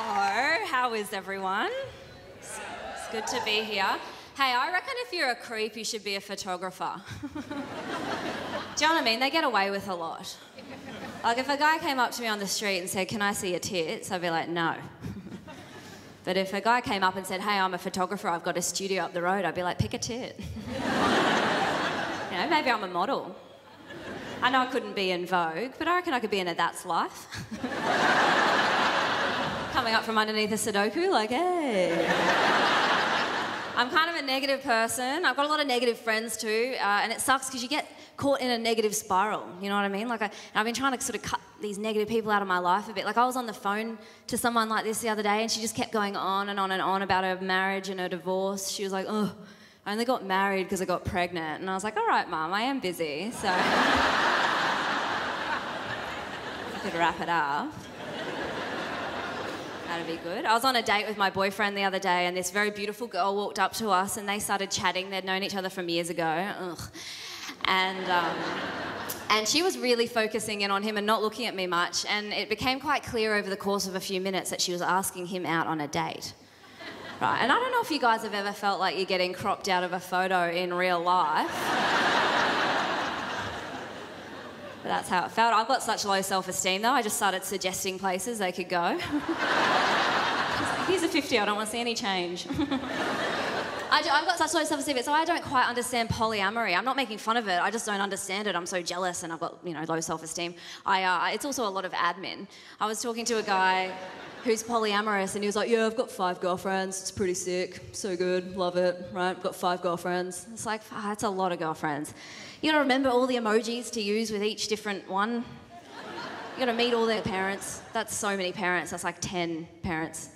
Hello, how is everyone? It's, it's good to be here. Hey, I reckon if you're a creep, you should be a photographer. Do you know what I mean? They get away with a lot. Like if a guy came up to me on the street and said, Can I see your tits? I'd be like, No. but if a guy came up and said, Hey, I'm a photographer, I've got a studio up the road, I'd be like, Pick a tit. you know, maybe I'm a model. I know I couldn't be in Vogue, but I reckon I could be in a That's Life. Coming up from underneath a Sudoku, like, hey. I'm kind of a negative person. I've got a lot of negative friends too, uh, and it sucks because you get caught in a negative spiral. You know what I mean? Like, I, I've been trying to sort of cut these negative people out of my life a bit. Like, I was on the phone to someone like this the other day, and she just kept going on and on and on about her marriage and her divorce. She was like, oh, I only got married because I got pregnant. And I was like, all right, mum, I am busy, so. I could wrap it up. That'd be good. I was on a date with my boyfriend the other day, and this very beautiful girl walked up to us, and they started chatting. They'd known each other from years ago. Ugh. And. Um, and she was really focusing in on him and not looking at me much. And it became quite clear over the course of a few minutes that she was asking him out on a date. Right. And I don't know if you guys have ever felt like you're getting cropped out of a photo in real life. But that's how it felt. I've got such low self esteem though, I just started suggesting places they could go. Here's a 50, I don't want to see any change. I have got such low self-esteem, so I don't quite understand polyamory. I'm not making fun of it. I just don't understand it. I'm so jealous, and I've got you know low self-esteem. I, uh, it's also a lot of admin. I was talking to a guy who's polyamorous, and he was like, "Yeah, I've got five girlfriends. It's pretty sick. So good. Love it. Right? I've got five girlfriends. It's like oh, that's a lot of girlfriends. You gotta remember all the emojis to use with each different one. You gotta meet all their parents. That's so many parents. That's like ten parents."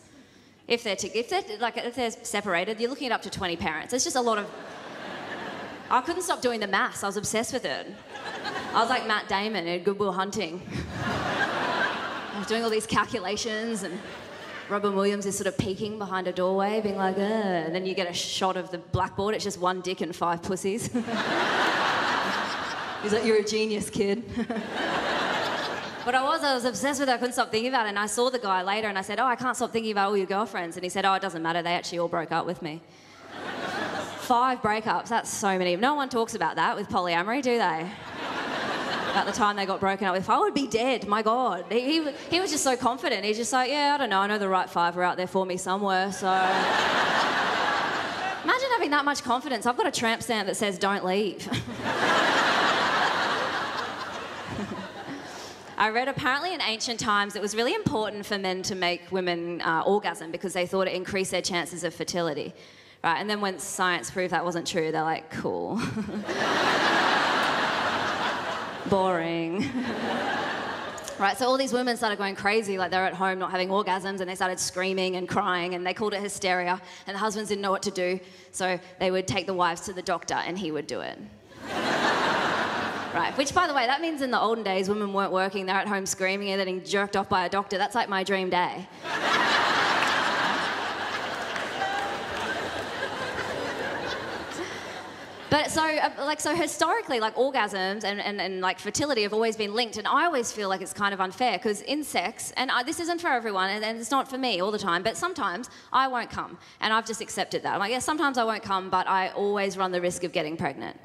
If they're, if they're like if they're separated, you're looking at up to 20 parents. It's just a lot of. I couldn't stop doing the maths. I was obsessed with it. I was like Matt Damon in Good Will Hunting. I was doing all these calculations, and Robin Williams is sort of peeking behind a doorway, being like, Ugh. and then you get a shot of the blackboard. It's just one dick and five pussies. He's like, "You're a genius, kid." But I was, I was obsessed with it. I couldn't stop thinking about it. And I saw the guy later and I said, Oh, I can't stop thinking about all your girlfriends. And he said, Oh, it doesn't matter. They actually all broke up with me. Five breakups. That's so many. No one talks about that with polyamory, do they? about the time they got broken up with. I would be dead, my God. He, he, he was just so confident. He's just like, Yeah, I don't know. I know the right five are out there for me somewhere. So. Imagine having that much confidence. I've got a tramp stamp that says, Don't leave. I read apparently in ancient times it was really important for men to make women uh, orgasm because they thought it increased their chances of fertility. Right, and then when science proved that wasn't true, they're like, cool. Boring. right, so all these women started going crazy, like they're at home not having orgasms, and they started screaming and crying, and they called it hysteria, and the husbands didn't know what to do, so they would take the wives to the doctor, and he would do it. Right, which by the way, that means in the olden days women weren't working, they're at home screaming and getting jerked off by a doctor. That's like my dream day. But so, uh, like, so historically, like orgasms and, and, and like fertility have always been linked, and I always feel like it's kind of unfair because in sex, and I, this isn't for everyone, and, and, it's not for me all the time, but sometimes I won't come, and I've just accepted that. I'm like, yeah, sometimes I won't come, but I always run the risk of getting pregnant.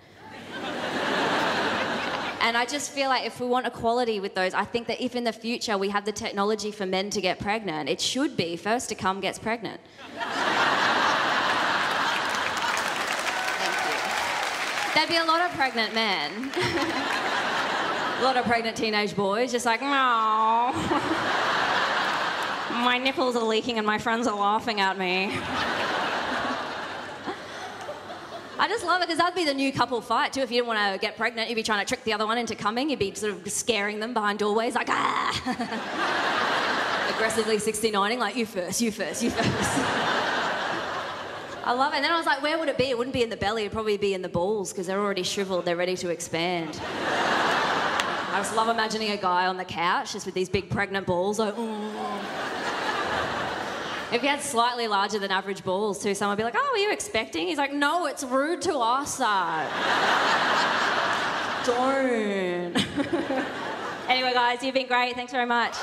And I just feel like if we want equality with those, I think that if in the future we have the technology for men to get pregnant, it should be first to come gets pregnant. There'd be a lot of pregnant men. a lot of pregnant teenage boys just like, no. my nipples are leaking and my friends are laughing at me. I just love it because that'd be the new couple fight too. If you didn't want to get pregnant, you'd be trying to trick the other one into coming. You'd be sort of scaring them behind doorways, like ah, aggressively 69ing, like you first, you first, you first. I love it. And then I was like, where would it be? It wouldn't be in the belly. It'd probably be in the balls because they're already shriveled. They're ready to expand. I just love imagining a guy on the couch just with these big pregnant balls, like. If he had slightly larger than average balls too, someone would be like, oh, were you expecting? He's like, no, it's rude to that. Don't. anyway, guys, you've been great. Thanks very much.